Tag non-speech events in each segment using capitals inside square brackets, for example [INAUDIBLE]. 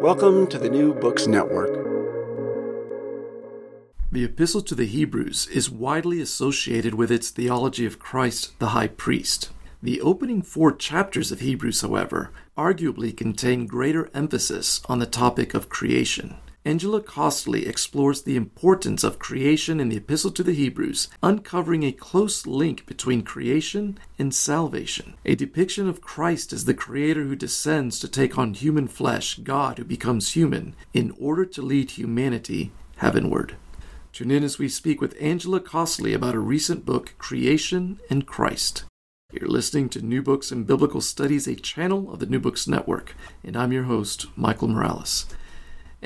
Welcome to the New Books Network. The Epistle to the Hebrews is widely associated with its theology of Christ the High Priest. The opening four chapters of Hebrews, however, arguably contain greater emphasis on the topic of creation. Angela Costley explores the importance of creation in the Epistle to the Hebrews, uncovering a close link between creation and salvation. A depiction of Christ as the Creator who descends to take on human flesh, God who becomes human, in order to lead humanity heavenward. Tune in as we speak with Angela Costley about her recent book, Creation and Christ. You're listening to New Books and Biblical Studies, a channel of the New Books Network, and I'm your host, Michael Morales.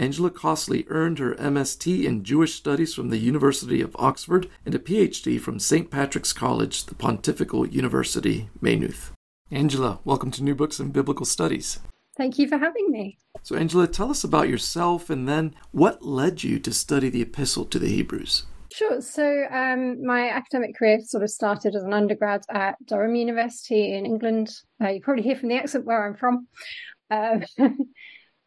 Angela Costley earned her MST in Jewish Studies from the University of Oxford and a PhD from St. Patrick's College, the Pontifical University, Maynooth. Angela, welcome to New Books and Biblical Studies. Thank you for having me. So, Angela, tell us about yourself and then what led you to study the Epistle to the Hebrews? Sure. So, um, my academic career sort of started as an undergrad at Durham University in England. Uh, you probably hear from the accent where I'm from. Um, [LAUGHS]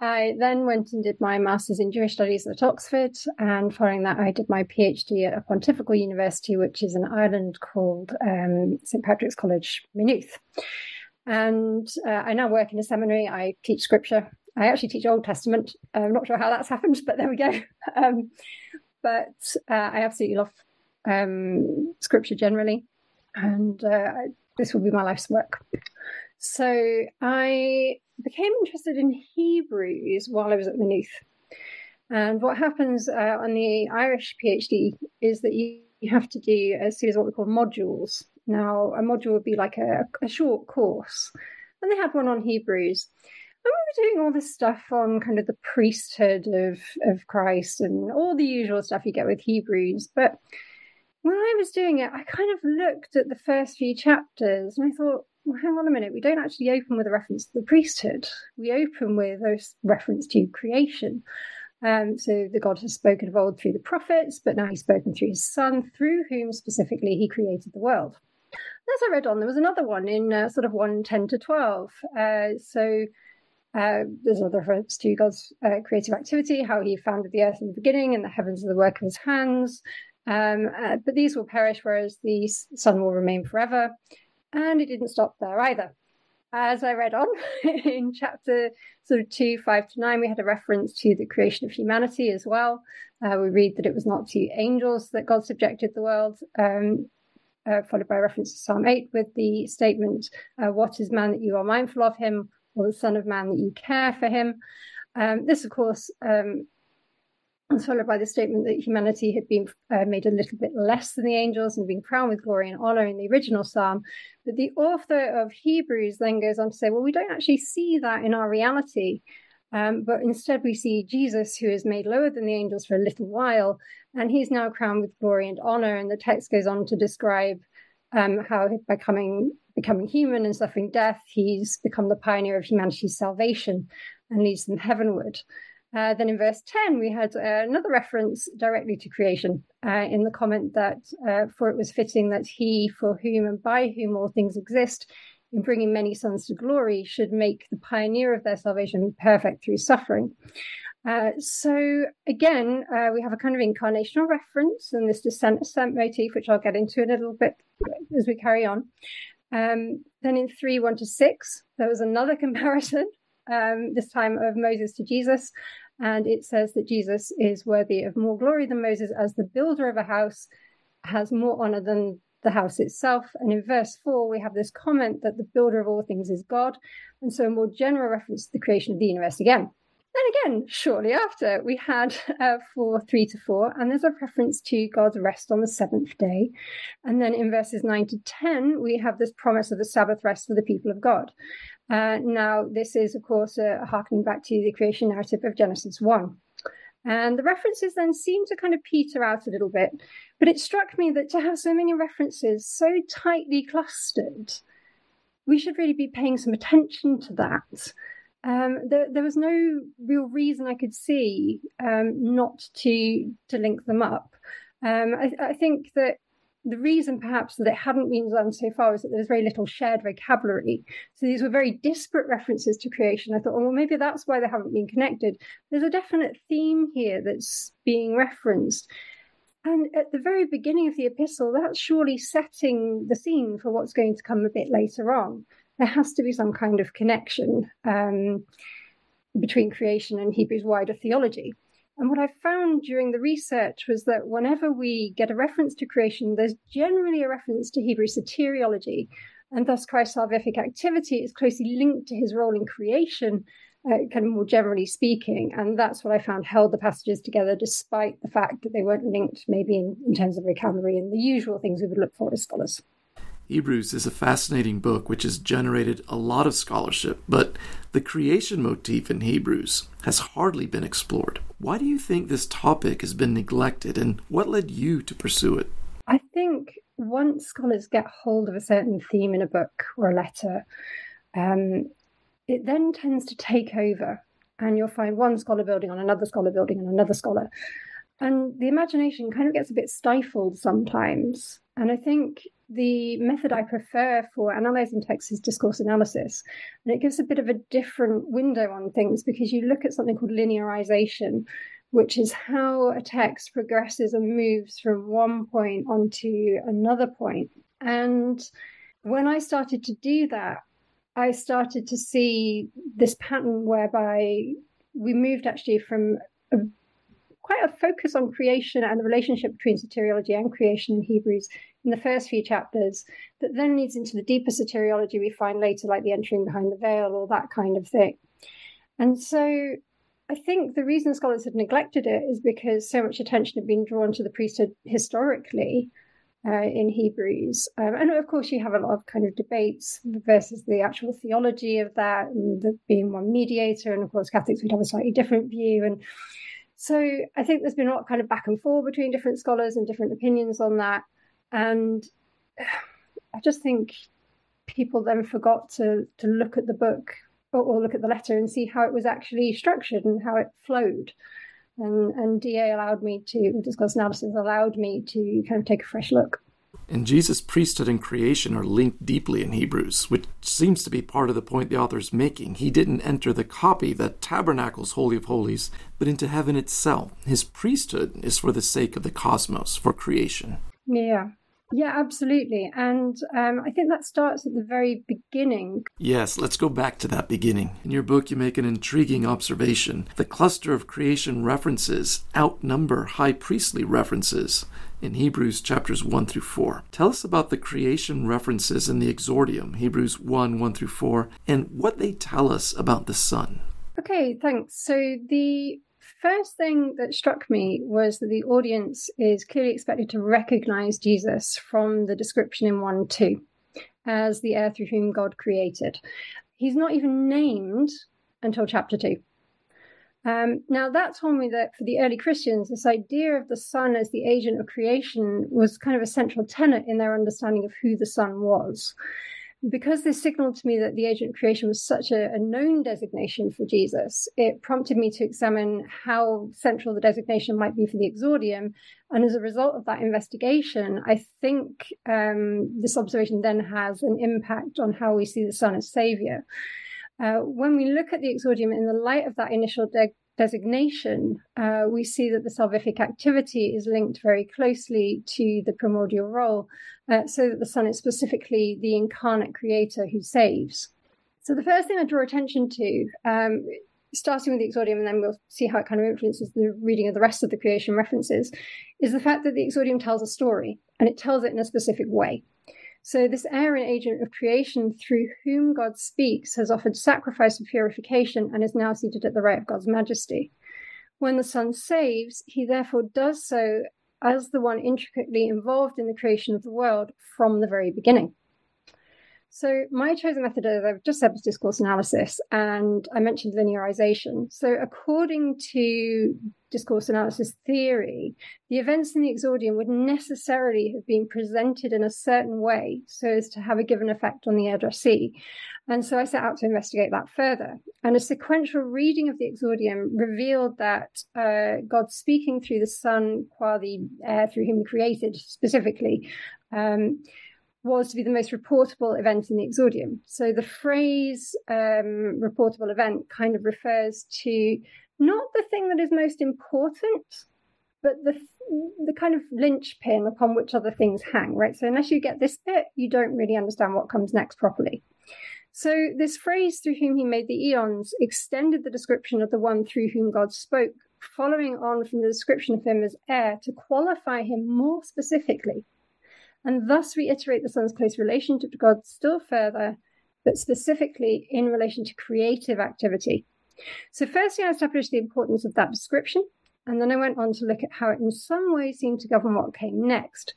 I then went and did my master's in Jewish studies at Oxford, and following that, I did my PhD at a Pontifical University, which is an island called um, St Patrick's College, Maynooth. And uh, I now work in a seminary. I teach scripture. I actually teach Old Testament. I'm not sure how that's happened, but there we go. [LAUGHS] Um, but uh, I absolutely love um, scripture generally, and uh, this will be my life's work. So I became interested in Hebrews while I was at Maynooth. And what happens uh, on the Irish PhD is that you, you have to do a series of what we call modules. Now, a module would be like a, a short course, and they had one on Hebrews. And we were doing all this stuff on kind of the priesthood of, of Christ and all the usual stuff you get with Hebrews. But when I was doing it, I kind of looked at the first few chapters and I thought, well, hang on a minute, we don't actually open with a reference to the priesthood. We open with a reference to creation. Um, so the God has spoken of old through the prophets, but now he's spoken through his son, through whom specifically he created the world. As I read on, there was another one in uh, sort of 1 10 to 12. Uh, so uh, there's another reference to God's uh, creative activity, how he founded the earth in the beginning and the heavens are the work of his hands. Um, uh, but these will perish, whereas the Son will remain forever. And it didn't stop there either. As I read on [LAUGHS] in chapter sort of two, five to nine, we had a reference to the creation of humanity as well. Uh, we read that it was not to angels that God subjected the world, um, uh, followed by a reference to Psalm 8 with the statement, uh, What is man that you are mindful of him, or the Son of Man that you care for him? Um, this, of course, um, was followed by the statement that humanity had been uh, made a little bit less than the angels and been crowned with glory and honor in the original psalm. But the author of Hebrews then goes on to say, well, we don't actually see that in our reality. Um, but instead, we see Jesus, who is made lower than the angels for a little while, and he's now crowned with glory and honor. And the text goes on to describe um, how by coming becoming human and suffering death, he's become the pioneer of humanity's salvation and leads them heavenward. Uh, then in verse 10, we had uh, another reference directly to creation uh, in the comment that, uh, for it was fitting that he, for whom and by whom all things exist, in bringing many sons to glory, should make the pioneer of their salvation perfect through suffering. Uh, so again, uh, we have a kind of incarnational reference and this descent ascent motif, which I'll get into in a little bit as we carry on. Um, then in 3 1 to 6, there was another [LAUGHS] comparison, um, this time of Moses to Jesus. And it says that Jesus is worthy of more glory than Moses as the builder of a house has more honor than the house itself. And in verse 4, we have this comment that the builder of all things is God. And so a more general reference to the creation of the universe again. Then again, shortly after, we had uh, 4 3 to 4, and there's a reference to God's rest on the seventh day. And then in verses 9 to 10, we have this promise of the Sabbath rest for the people of God. Uh, now, this is, of course, uh, harkening back to the creation narrative of Genesis 1. And the references then seem to kind of peter out a little bit. But it struck me that to have so many references so tightly clustered, we should really be paying some attention to that. Um, there, there, was no real reason I could see um, not to to link them up. Um, I, I, think that the reason perhaps that it hadn't been done so far was that there was very little shared vocabulary. So these were very disparate references to creation. I thought, well, maybe that's why they haven't been connected. There's a definite theme here that's being referenced. And at the very beginning of the epistle, that's surely setting the scene for what's going to come a bit later on there has to be some kind of connection um, between creation and Hebrews' wider theology. And what I found during the research was that whenever we get a reference to creation, there's generally a reference to Hebrew soteriology, and thus Christ's salvific activity is closely linked to his role in creation, uh, kind of more generally speaking. And that's what I found held the passages together, despite the fact that they weren't linked, maybe in, in terms of vocabulary and the usual things we would look for as scholars. Hebrews is a fascinating book which has generated a lot of scholarship, but the creation motif in Hebrews has hardly been explored. Why do you think this topic has been neglected, and what led you to pursue it? I think once scholars get hold of a certain theme in a book or a letter, um, it then tends to take over, and you'll find one scholar building on another scholar building on another scholar. And the imagination kind of gets a bit stifled sometimes. And I think the method I prefer for analyzing text is discourse analysis. And it gives a bit of a different window on things because you look at something called linearization, which is how a text progresses and moves from one point onto another point. And when I started to do that, I started to see this pattern whereby we moved actually from a quite a focus on creation and the relationship between soteriology and creation in Hebrews in the first few chapters that then leads into the deeper soteriology we find later, like the entering behind the veil, or that kind of thing. And so I think the reason scholars had neglected it is because so much attention had been drawn to the priesthood historically uh, in Hebrews. Um, and of course, you have a lot of kind of debates versus the actual theology of that, and the, being one mediator. And of course, Catholics would have a slightly different view. And so I think there's been a lot of kind of back and forth between different scholars and different opinions on that. And [SIGHS] I just think people then forgot to to look at the book or, or, look at the letter and see how it was actually structured and how it flowed. And and DA allowed me to discourse analysis allowed me to kind of take a fresh look. And Jesus' priesthood and creation are linked deeply in Hebrews, which seems to be part of the point the author is making. He didn't enter the copy that tabernacles Holy of Holies, but into heaven itself. His priesthood is for the sake of the cosmos, for creation. Yeah. Yeah, absolutely. And um, I think that starts at the very beginning. Yes, let's go back to that beginning. In your book, you make an intriguing observation. The cluster of creation references outnumber high priestly references in Hebrews chapters 1 through 4. Tell us about the creation references in the exordium, Hebrews 1 1 through 4, and what they tell us about the Son. Okay, thanks. So the first thing that struck me was that the audience is clearly expected to recognize Jesus from the description in 1 2 as the heir through whom God created. He's not even named until chapter 2. Um, now, that told me that for the early Christians, this idea of the Son as the agent of creation was kind of a central tenet in their understanding of who the Son was. Because this signaled to me that the agent creation was such a, a, known designation for Jesus, it prompted me to examine how central the designation might be for the exordium. And as a result of that investigation, I think um, this observation then has an impact on how we see the Son as Savior. Uh, when we look at the exordium in the light of that initial de- designation, uh, we see that the salvific activity is linked very closely to the primordial role, uh, so that the Son is specifically the incarnate creator who saves. So, the first thing I draw attention to, um, starting with the exordium, and then we'll see how it kind of influences the reading of the rest of the creation references, is the fact that the exordium tells a story and it tells it in a specific way. So, this heir and agent of creation through whom God speaks has offered sacrifice of purification and is now seated at the right of God's majesty. When the Son saves, he therefore does so as the one intricately involved in the creation of the world from the very beginning. So, my chosen method, as I've just said, was discourse analysis, and I mentioned linearization. So, according to discourse analysis theory, the events in the exordium would necessarily have been presented in a certain way so as to have a given effect on the addressee. And so I set out to investigate that further. And a sequential reading of the exordium revealed that uh, God speaking through the Son, qua the heir through whom he created specifically, um, was to be the most reportable event in the exordium. So the phrase um, reportable event kind of refers to not the thing that is most important, but the the kind of linchpin upon which other things hang, right? So unless you get this bit, you don't really understand what comes next properly. So this phrase through whom he made the eons extended the description of the one through whom God spoke, following on from the description of him as heir to qualify him more specifically and thus reiterate the Son's close relationship to God still further, but specifically in relation to creative activity. So, firstly, I established the importance of that description, and then I went on to look at how it in some way seemed to govern what came next.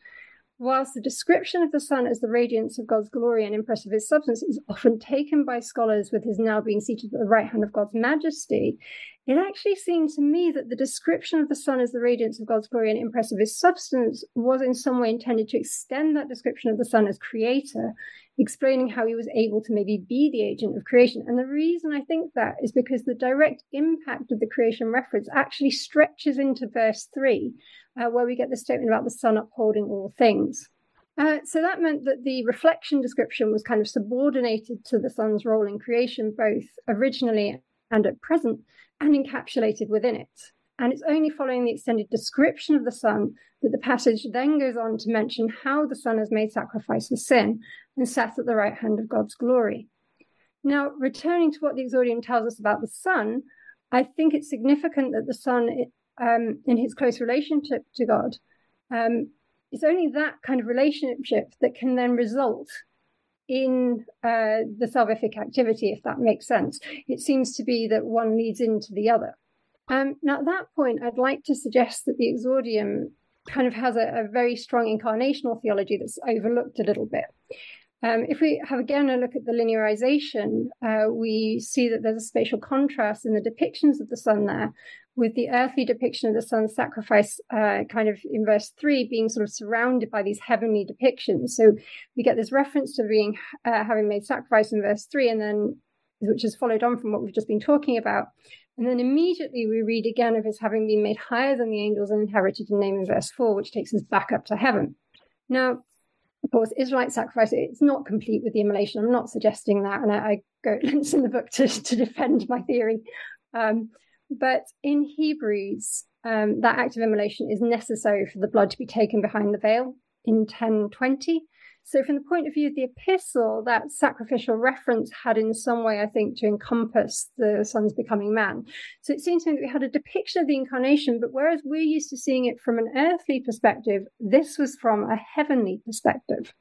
Whilst the description of the Son as the radiance of God's glory and impress of his substance is often taken by scholars with his now being seated at the right hand of God's majesty, it actually seemed to me that the description of the Son as the radiance of God's glory and impress of his substance was in some way intended to extend that description of the Son as creator, explaining how he was able to maybe be the agent of creation. And the reason I think that is because the direct impact of the creation reference actually stretches into verse 3, uh, where we get the statement about the Son upholding all things. Uh, so that meant that the reflection description was kind of subordinated to the Son's role in creation, both originally and at present and encapsulated within it. And it's only following the extended description of the Son that the passage then goes on to mention how the Son has made sacrifice for sin and sat at the right hand of God's glory. Now, returning to what the exordium tells us about the Son, I think it's significant that the Son, um, in his close relationship to God, um, it's only that kind of relationship that can then result in uh, the salvific activity, if that makes sense. It seems to be that one leads into the other. Um, now, at that point, I'd like to suggest that the exordium kind of has a, a very strong incarnational theology that's overlooked a little bit. Um, if we have again a look at the linearization, uh, we see that there's a spatial contrast in the depictions of the Son there, with the earthly depiction of the son's sacrifice, uh, kind of in verse three, being sort of surrounded by these heavenly depictions. So we get this reference to being uh, having made sacrifice in verse three, and then which is followed on from what we've just been talking about. And then immediately we read again of his having been made higher than the angels and inherited a name in verse four, which takes us back up to heaven. Now, of course, Israelite sacrifice, it's not complete with the immolation. I'm not suggesting that. And I, I go [LAUGHS] links in the book to, to defend my theory. Um, but in Hebrews, um, that act of immolation is necessary for the blood to be taken behind the veil in 1020. So, from the point of view of the epistle, that sacrificial reference had in some way, I think, to encompass the Son's becoming man. So, it seems to me that we had a depiction of the incarnation, but whereas we're used to seeing it from an earthly perspective, this was from a heavenly perspective.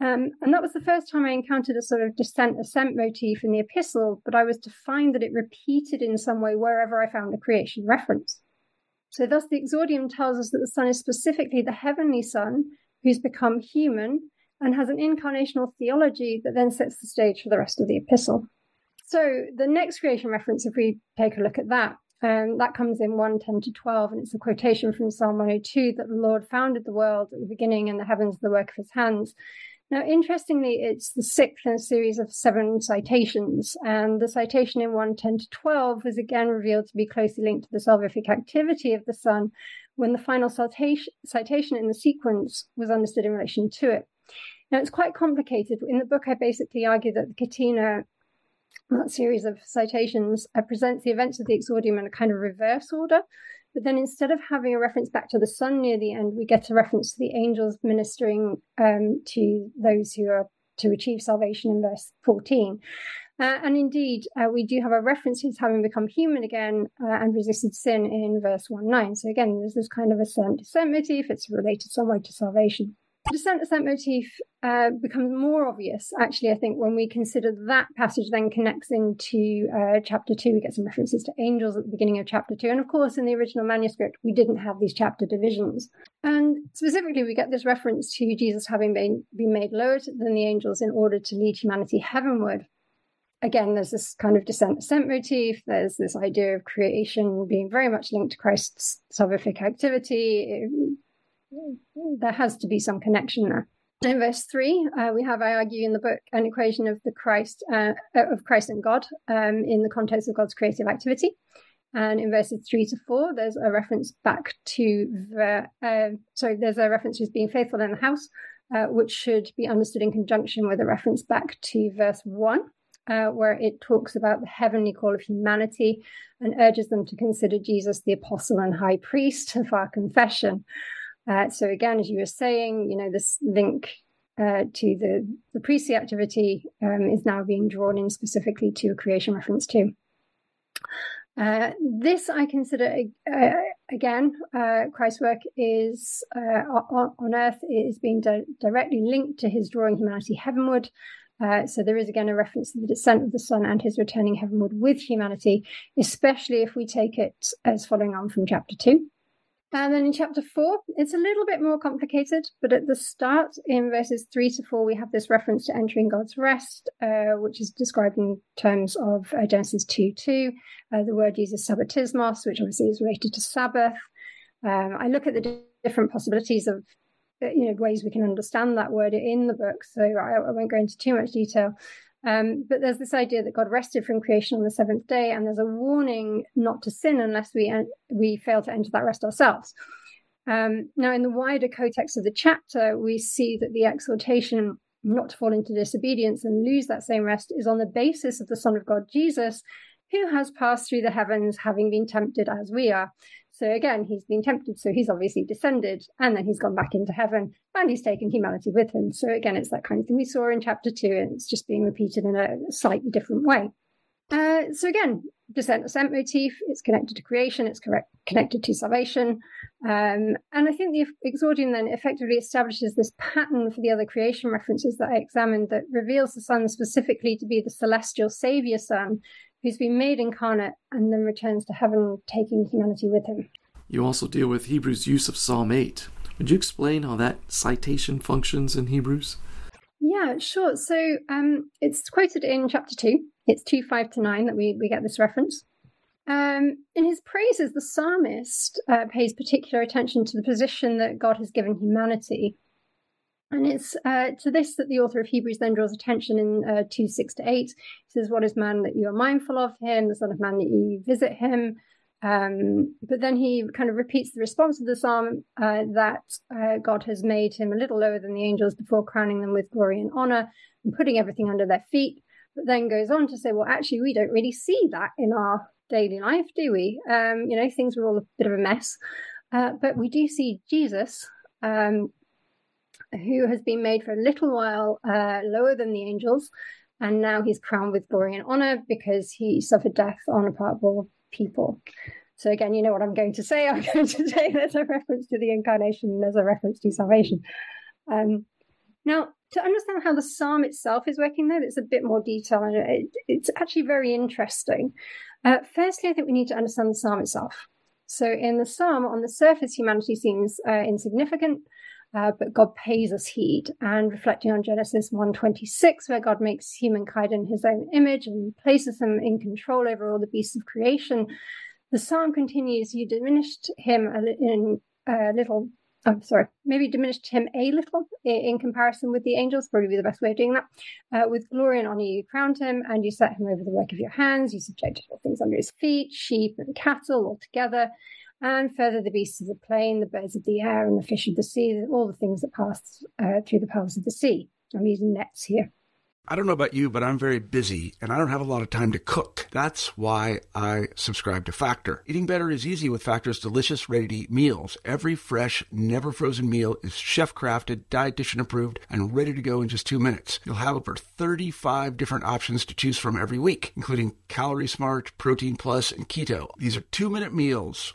Um, and that was the first time I encountered a sort of descent ascent motif in the epistle, but I was to find that it repeated in some way wherever I found a creation reference. So, thus, the exordium tells us that the Son is specifically the heavenly Son who's become human and has an incarnational theology that then sets the stage for the rest of the epistle. So, the next creation reference, if we take a look at that, um, that comes in 1 10 to 12, and it's a quotation from Psalm 102 that the Lord founded the world at the beginning and the heavens the work of his hands. Now, interestingly, it's the sixth in a series of seven citations, and the citation in 110 to 12 was again revealed to be closely linked to the salvific activity of the Son when the final citation in the sequence was understood in relation to it. Now, it's quite complicated. In the book, I basically argue that the Catena, that series of citations, uh, presents the events of the exordium in a kind of reverse order. But then instead of having a reference back to the Son near the end, we get a reference to the angels ministering um, to those who are to achieve salvation in verse 14. Uh, and indeed, uh, we do have a reference to his having become human again uh, and resisted sin in verse 1 9. So again, there's this kind of ascent descent motif. It's related some way to salvation. The descent motif uh, becomes more obvious, actually, I think, when we consider that passage then connects into uh, chapter 2. We get some references to angels at the beginning of chapter 2. And of course, in the original manuscript, we didn't have these chapter divisions. And specifically, we get this reference to Jesus having been, been made lower than the angels in order to lead humanity heavenward again, there's this kind of descent ascent motif. There's this idea of creation being very much linked to Christ's salvific activity. There has to be some connection there. In verse three, uh, we have, I argue in the book, an equation of the Christ uh, of Christ and God um, in the context of God's creative activity. And in verses three to four, there's a reference back to the, uh, sorry, there's a reference to being faithful in the house, uh, which should be understood in conjunction with a reference back to verse one uh, where it talks about the heavenly call of humanity and urges them to consider Jesus the apostle and high priest of our confession. Uh, so again, as you were saying, you know, this link uh, to the, the priestly activity um, is now being drawn in specifically to a creation reference too. Uh, this I consider uh, again, uh, Christ's work is uh, on, on, earth is being di- directly linked to his drawing humanity heavenward, uh, so there is again a reference to the descent of the Son and his returning heavenward with humanity, especially if we take it as following on from chapter 2. And then in chapter 4, it's a little bit more complicated, but at the start, in verses 3 to 4, we have this reference to entering God's rest, uh, which is described in terms of uh, Genesis 2 2. Uh, the word uses sabbatismos, which obviously is related to Sabbath. Um, I look at the different possibilities of uh, you know ways we can understand that word in the book. So I, I won't go into too much detail. Um, but there's this idea that God rested from creation on the seventh day, and there's a warning not to sin unless we en- we fail to enter that rest ourselves. Um, now, in the wider context of the chapter, we see that the exhortation not to fall into disobedience and lose that same rest is on the basis of the Son of God, Jesus, who has passed through the heavens, having been tempted as we are. So again, he's been tempted, so he's obviously descended, and then he's gone back into heaven, and he's taken humanity with him. So again, it's that kind of thing we saw in chapter two, and it's just being repeated in a slightly different way. Uh, so again, descent ascent motif. It's connected to creation. It's correct, connected to salvation, um, and I think the exordium then effectively establishes this pattern for the other creation references that I examined that reveals the Son specifically to be the celestial Savior Son who's been made incarnate and then returns to heaven, taking humanity with him. You also deal with Hebrews' use of Psalm 8. Would you explain how that citation functions in Hebrews? Yeah, sure. So um, it's quoted in chapter 2. It's 2 5 to 9 that we, we get this reference. Um, in his praises, the psalmist uh, pays particular attention to the position that God has given humanity and it's uh, to this that the author of Hebrews then draws attention in uh, 2 6 to 8. He says, What is man that you are mindful of him, the Son of Man that you visit him? Um, but then he kind of repeats the response of the psalm uh, that uh, God has made him a little lower than the angels before crowning them with glory and honor and putting everything under their feet. But then goes on to say, Well, actually, we don't really see that in our daily life, do we? Um, you know, things are all a bit of a mess. Uh, but we do see Jesus um, who has been made for a little while uh, lower than the angels, and now he's crowned with glory and honor because he suffered death on a part of all people. So again, you know what I'm going to say. [LAUGHS] I'm going to say there's a reference to the incarnation, there's a reference to salvation. Um, now, to understand how the psalm itself is working, though, it's a bit more detail, and it, it's actually very interesting. Uh, firstly, I think we need to understand the psalm itself. So, in the psalm, on the surface, humanity seems uh, insignificant uh, but God pays us heed. And reflecting on Genesis 1:26, where God makes humankind in His own image and places them in control over all the beasts of creation, the psalm continues: "You diminished him in a little I'm sorry, maybe diminished him a little in comparison with the angels, probably be the best way of doing that. Uh, with glory and honor, you crowned him, and you set him over the work of your hands. You subjected all things under his feet, sheep and cattle all together, and further the beasts of the plain, the birds of the air, and the fish of the sea, all the things that pass uh, through the paths of the sea. I'm using NETS here. I don't know about you, but I'm very busy and I don't have a lot of time to cook. That's why I subscribe to Factor. Eating better is easy with Factor's delicious, ready to eat meals. Every fresh, never frozen meal is chef crafted, dietitian approved, and ready to go in just two minutes. You'll have over 35 different options to choose from every week, including Calorie Smart, Protein Plus, and Keto. These are two minute meals.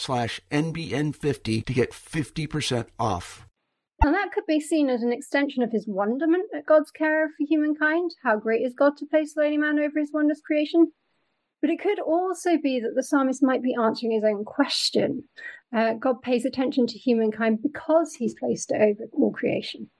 slash NBN50 to get 50% off. And that could be seen as an extension of his wonderment at God's care for humankind. How great is God to place lowly man over his wondrous creation? But it could also be that the psalmist might be answering his own question. Uh, God pays attention to humankind because he's placed it over all creation.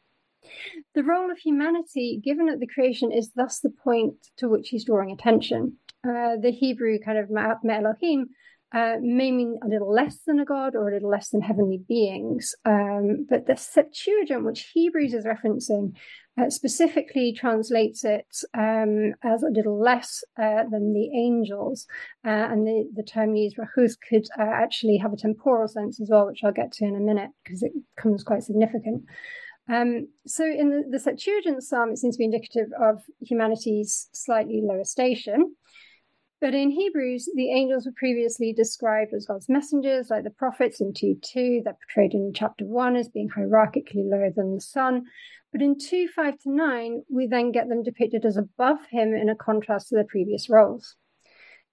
The role of humanity given at the creation is thus the point to which he's drawing attention. Uh, the Hebrew kind of Elohim uh, may mean a little less than a god or a little less than heavenly beings. Um, but the Septuagint, which Hebrews is referencing, uh, specifically translates it um, as a little less uh, than the angels. Uh, and the, the term used, brachu, could uh, actually have a temporal sense as well, which I'll get to in a minute because it becomes quite significant. Um, so in the, the Septuagint psalm, it seems to be indicative of humanity's slightly lower station. But in Hebrews, the angels were previously described as God's messengers, like the prophets in 2 2. They're portrayed in chapter 1 as being hierarchically lower than the Son. But in 2 5 to 9, we then get them depicted as above him in a contrast to their previous roles.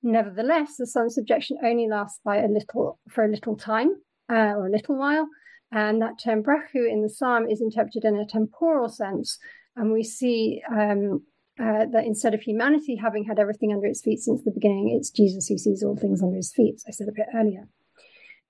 Nevertheless, the Son's subjection only lasts by a little for a little time uh, or a little while. And that term brachu in the psalm is interpreted in a temporal sense. And we see um, uh, that instead of humanity having had everything under its feet since the beginning, it's Jesus who sees all things under his feet, as I said a bit earlier.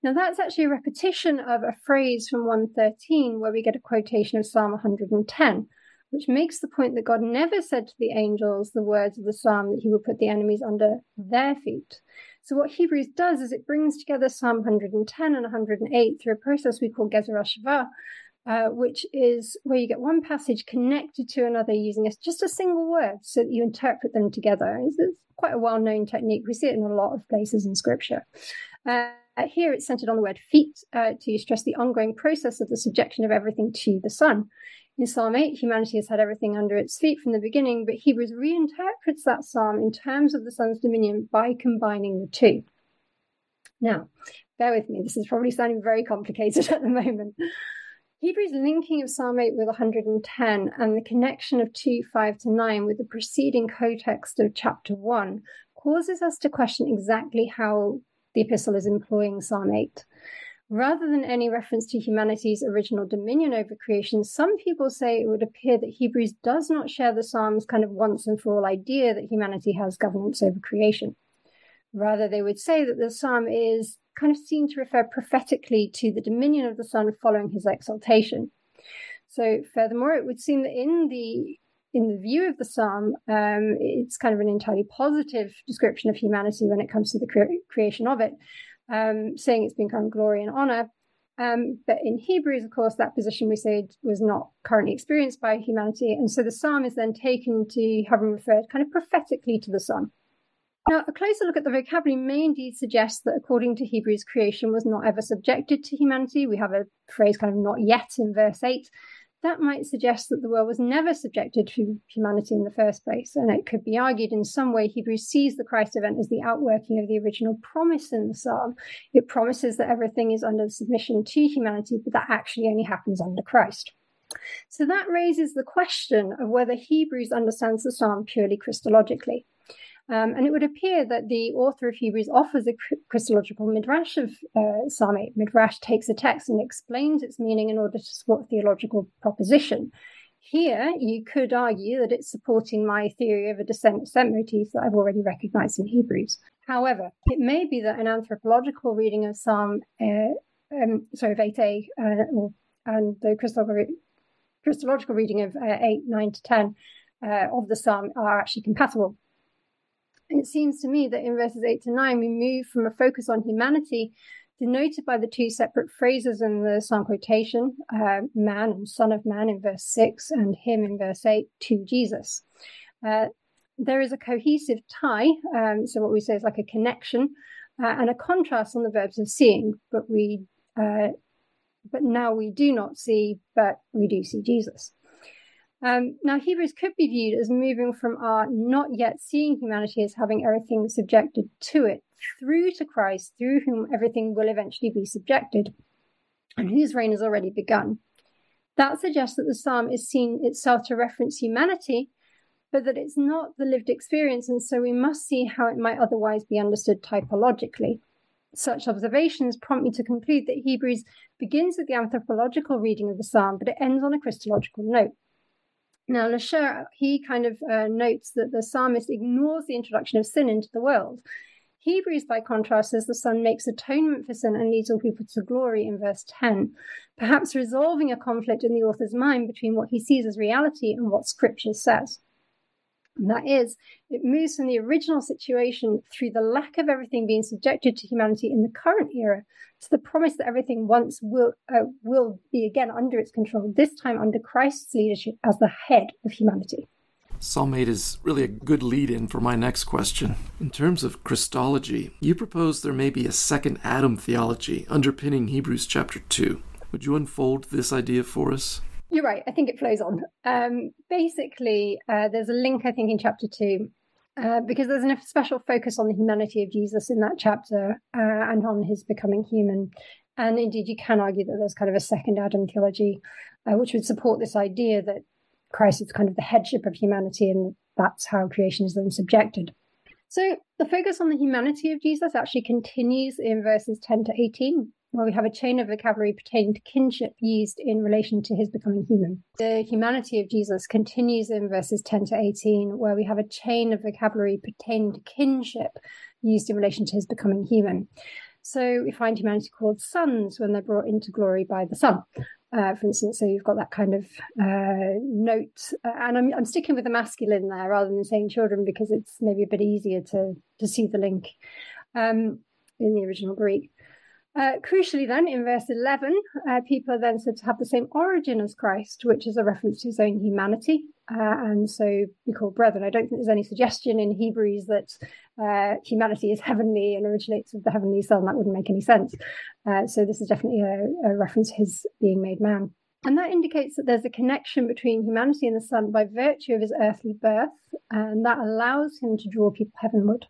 Now, that's actually a repetition of a phrase from 113, where we get a quotation of Psalm 110, which makes the point that God never said to the angels the words of the psalm that he would put the enemies under their feet. So, what Hebrews does is it brings together Psalm 110 and 108 through a process we call Gezerah Shavah, uh, which is where you get one passage connected to another using a, just a single word so that you interpret them together. It's, it's quite a well known technique. We see it in a lot of places in scripture. Uh, here it's centered on the word feet uh, to stress the ongoing process of the subjection of everything to the Son. In Psalm 8, humanity has had everything under its feet from the beginning, but Hebrews reinterprets that psalm in terms of the Son's dominion by combining the two. Now, bear with me, this is probably sounding very complicated [LAUGHS] at the moment. Hebrews linking of Psalm 8 with 110 and the connection of 2 5 to 9 with the preceding co-text of chapter 1 causes us to question exactly how the epistle is employing Psalm 8. Rather than any reference to humanity's original dominion over creation, some people say it would appear that Hebrews does not share the Psalm's kind of once and for all idea that humanity has governance over creation. Rather, they would say that the Psalm is kind of seen to refer prophetically to the dominion of the Son following his exaltation. So, furthermore, it would seem that in the in the view of the psalm, um, it's kind of an entirely positive description of humanity when it comes to the cre- creation of it, um, saying it's been of glory and honor. Um, but in Hebrews, of course, that position we said was not currently experienced by humanity. And so the psalm is then taken to having referred kind of prophetically to the Son. Now, a closer look at the vocabulary may indeed suggest that according to Hebrews, creation was not ever subjected to humanity. We have a phrase kind of not yet in verse 8. That might suggest that the world was never subjected to humanity in the first place. And it could be argued in some way Hebrews sees the Christ event as the outworking of the original promise in the psalm. It promises that everything is under submission to humanity, but that actually only happens under Christ. So that raises the question of whether Hebrews understands the psalm purely Christologically. Um, and it would appear that the author of Hebrews offers a Christological midrash of uh, Psalm 8. Midrash takes a text and explains its meaning in order to support a theological proposition. Here, you could argue that it's supporting my theory of a descent descent motif that I've already recognized in Hebrews. However, it may be that an anthropological reading of Psalm, uh, um, sorry, of 8a, uh, and the Christological, Christological reading of uh, 8, 9 to 10 uh, of the Psalm are actually compatible. It seems to me that in verses 8 to 9, we move from a focus on humanity denoted by the two separate phrases in the psalm quotation, uh, man and son of man in verse 6 and him in verse 8 to Jesus. Uh, there is a cohesive tie, um, so what we say is like a connection, uh, and a contrast on the verbs of seeing, but we, uh, but now we do not see, but we do see Jesus. Um, now, Hebrews could be viewed as moving from our not yet seeing humanity as having everything subjected to it through to Christ, through whom everything will eventually be subjected, and whose reign has already begun. That suggests that the psalm is seen itself to reference humanity, but that it's not the lived experience, and so we must see how it might otherwise be understood typologically. Such observations prompt me to conclude that Hebrews begins with the anthropological reading of the psalm, but it ends on a Christological note. Now, Lasher, he kind of uh, notes that the psalmist ignores the introduction of sin into the world. Hebrews, by contrast, says the Son makes atonement for sin and leads all people to glory in verse 10, perhaps resolving a conflict in the author's mind between what he sees as reality and what Scripture says. And that is, it moves from the original situation through the lack of everything being subjected to humanity in the current era to the promise that everything once will uh, will be again under its control, this time under Christ's leadership as the head of humanity. Psalm 8 is really a good lead in for my next question. In terms of Christology, you propose there may be a second Adam theology underpinning Hebrews chapter 2. Would you unfold this idea for us? You're right. I think it flows on. Um, basically, uh, there's a link, I think, in chapter two, uh, because there's a special focus on the humanity of Jesus in that chapter uh, and on his becoming human. And indeed, you can argue that there's kind of a second Adam theology, uh, which would support this idea that Christ is kind of the headship of humanity and that's how creation is then subjected. So the focus on the humanity of Jesus actually continues in verses 10 to 18, where we have a chain of vocabulary pertaining to kinship used in relation to his becoming human. The humanity of Jesus continues in verses 10 to 18, where we have a chain of vocabulary pertaining to kinship used in relation to his becoming human. So we find humanity called sons when they're brought into glory by the Son. Uh, for instance, so you've got that kind of uh, note, uh, and I'm, I'm sticking with the masculine there rather than saying children because it's maybe a bit easier to to see the link um, in the original Greek. Uh, crucially, then, in verse 11, uh, people are then said to have the same origin as Christ, which is a reference to his own humanity. Uh, and so we call brethren. I don't think there's any suggestion in Hebrews that uh, humanity is heavenly and originates with the heavenly Son. That wouldn't make any sense. Uh, so this is definitely a, a reference to his being made man. And that indicates that there's a connection between humanity and the Son by virtue of his earthly birth, and that allows him to draw people heavenward.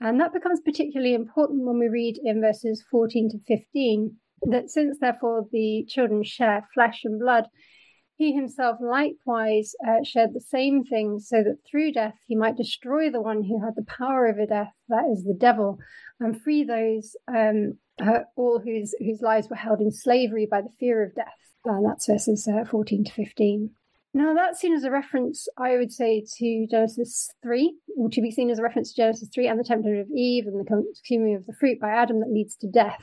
And that becomes particularly important when we read in verses 14 to 15 that since therefore the children share flesh and blood, he himself likewise uh, shared the same things, so that through death he might destroy the one who had the power over death, that is the devil, and free those um, uh, all whose whose lives were held in slavery by the fear of death. And that's verses uh, 14 to 15. Now, that's seen as a reference, I would say, to Genesis 3, or to be seen as a reference to Genesis 3 and the temptation of Eve and the consuming of the fruit by Adam that leads to death.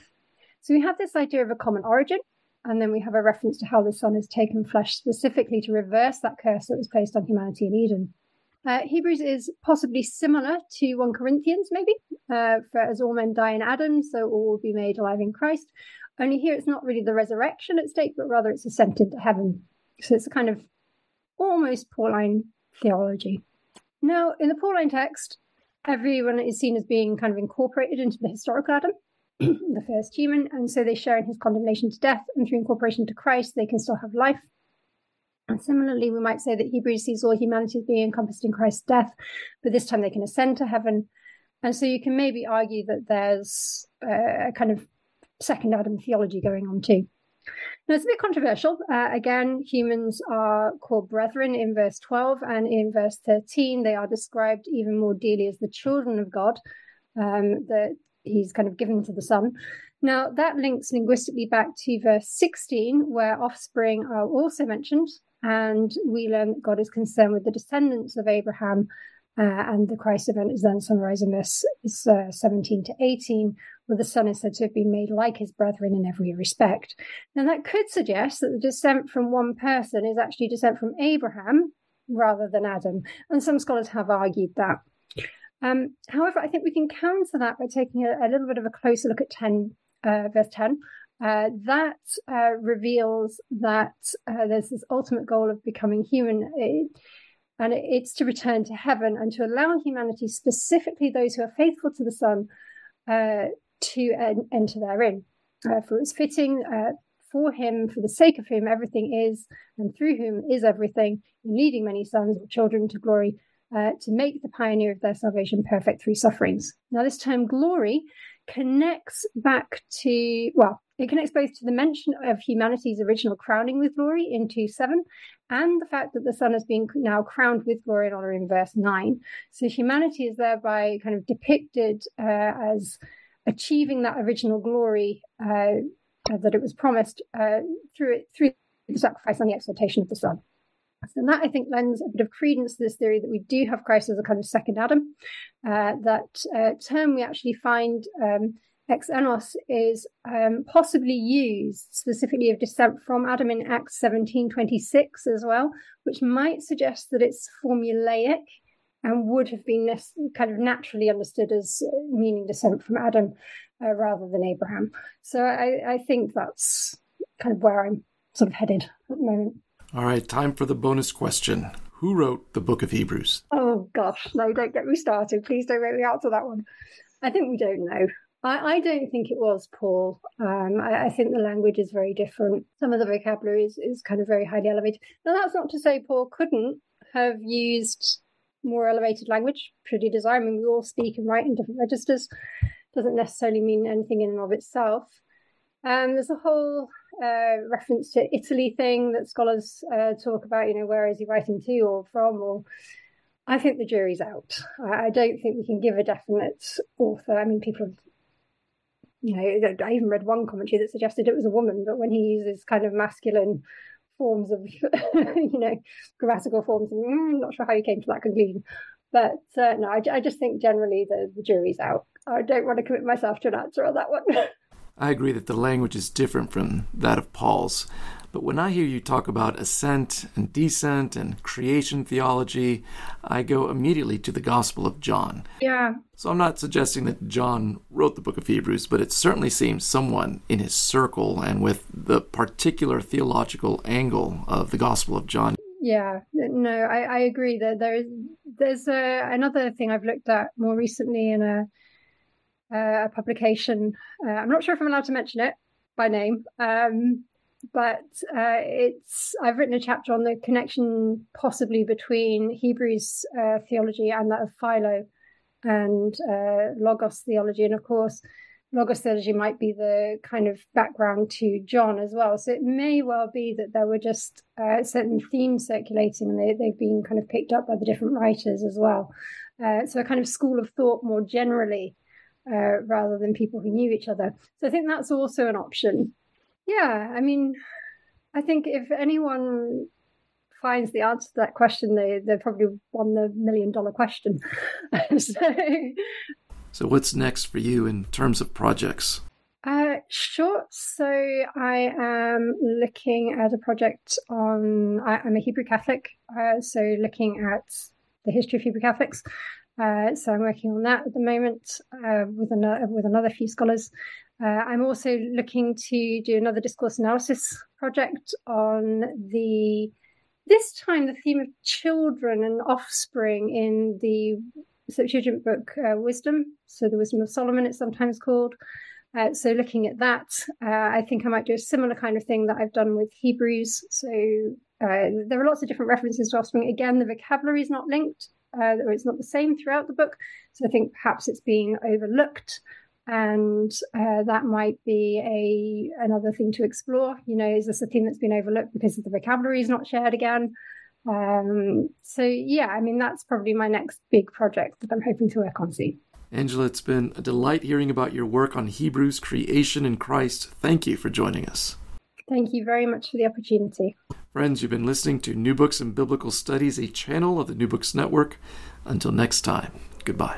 So we have this idea of a common origin, and then we have a reference to how the Son has taken flesh specifically to reverse that curse that was placed on humanity in Eden. Uh, Hebrews is possibly similar to 1 Corinthians, maybe, uh, for as all men die in Adam, so all will be made alive in Christ. Only here it's not really the resurrection at stake, but rather it's ascent into heaven. So it's a kind of almost Pauline theology. Now, in the Pauline text, everyone is seen as being kind of incorporated into the historical Adam, [CLEARS THROAT] the first human, and so they share in his condemnation to death, and through incorporation to Christ, they can still have life. And similarly, we might say that Hebrews sees all humanity as being encompassed in Christ's death, but this time they can ascend to heaven. And so you can maybe argue that there's uh, a kind of second Adam theology going on too. Now, it's a bit controversial. Uh, again, humans are called brethren in verse 12, and in verse 13, they are described even more dearly as the children of God um, that he's kind of given to the Son. Now, that links linguistically back to verse 16, where offspring are also mentioned, and we learn that God is concerned with the descendants of Abraham. Uh, and the Christ event is then summarized in verse uh, 17 to 18, where the Son is said to have been made like his brethren in every respect. Now, that could suggest that the descent from one person is actually descent from Abraham rather than Adam. And some scholars have argued that. Um, however, I think we can counter that by taking a, a little bit of a closer look at 10 uh, verse 10. Uh, that uh, reveals that uh, there's this ultimate goal of becoming human, it, and it's to return to heaven and to allow humanity, specifically those who are faithful to the Son, uh, to en- enter therein. Uh, for it's fitting for him, for the sake of whom everything is, and through whom is everything, in leading many sons or children to glory, uh, to make the pioneer of their salvation perfect through sufferings. Now, this term glory connects back to, well, it connects both to the mention of humanity's original crowning with glory in 2 7 and the fact that the Son has been now crowned with glory and honor in verse 9. So humanity is thereby kind of depicted uh, as achieving that original glory uh, that it was promised uh, through it, through the sacrifice and the exaltation of the Son. And that I think lends a bit of credence to this theory that we do have Christ as a kind of second Adam. Uh, that uh, term we actually find um, ex enos is um, possibly used specifically of descent from Adam in Acts 17:26 as well, which might suggest that it's formulaic and would have been kind of naturally understood as meaning descent from Adam uh, rather than Abraham. So I, I think that's kind of where I'm sort of headed at the moment. All right, time for the bonus question. Who wrote the book of Hebrews? Oh, gosh. No, don't get me started. Please don't make me answer that one. I think we don't know. I, I don't think it was Paul. Um, I, I, think the language is very different. Some of the vocabulary is, is kind of very highly elevated. Now, that's not to say Paul couldn't have used more elevated language, pretty desire. I mean, we all speak and write in different registers. Doesn't necessarily mean anything in and of itself. Um, there's a whole uh, reference to Italy thing that scholars uh, talk about. You know, where is he writing to or from? Or I think the jury's out. I, I don't think we can give a definite author. I mean, people have. You know, I even read one commentary that suggested it was a woman, but when he uses kind of masculine forms of, [LAUGHS] you know, grammatical forms, I'm mm, not sure how you came to that conclusion. But uh, no, I, I, just think generally the, the jury's out. I don't want to commit myself to an answer on that one. [LAUGHS] I agree that the language is different from that of Paul's. But when I hear you talk about ascent and descent and creation theology, I go immediately to the Gospel of John. Yeah. So I'm not suggesting that John wrote the book of Hebrews, but it certainly seems someone in his circle and with the particular theological angle of the Gospel of John. Yeah, no, I, I agree that there is there's a, another thing I've looked at more recently in a uh, a publication. Uh, I'm not sure if I'm allowed to mention it by name, um, but uh, it's I've written a chapter on the connection possibly between Hebrews uh, theology and that of Philo and uh, Logos theology, and of course. Logos theology might be the kind of background to John as well. So it may well be that there were just uh, certain themes circulating and they, they've been kind of picked up by the different writers as well. so a kind of school of thought more generally uh, rather than people who knew each other. So I think that's also an option. Yeah, I mean, I think if anyone finds the answer to that question, they they probably won the million dollar question. [LAUGHS] so, so what's next for you in terms of projects? Uh, sure. So I am looking at a project on. I, am a Hebrew Catholic, uh, so looking at the history of Hebrew Catholics. Uh, so I'm working on that at the moment uh, with another with another few scholars. Uh, I'm also looking to do another discourse analysis project on the this time the theme of children and offspring in the Septuagint book uh, Wisdom. So the Wisdom of Solomon, it's sometimes called. Uh, so looking at that, uh, I think I might do a similar kind of thing that I've done with Hebrews. So there are lots of different references to offspring. Again, the vocabulary is not linked uh, or it's not the same throughout the book. So I think perhaps it's being overlooked. And uh, that might be a another thing to explore. You know, is this a thing that's been overlooked because the vocabulary is not shared again? Um, so yeah, I mean that's probably my next big project that I'm hoping to work on soon. Angela, it's been a delight hearing about your work on Hebrews creation in Christ. Thank you for joining us. Thank you very much for the opportunity. Friends, you've been listening to New Books in Biblical Studies, a channel of the New Books Network. Until next time, goodbye.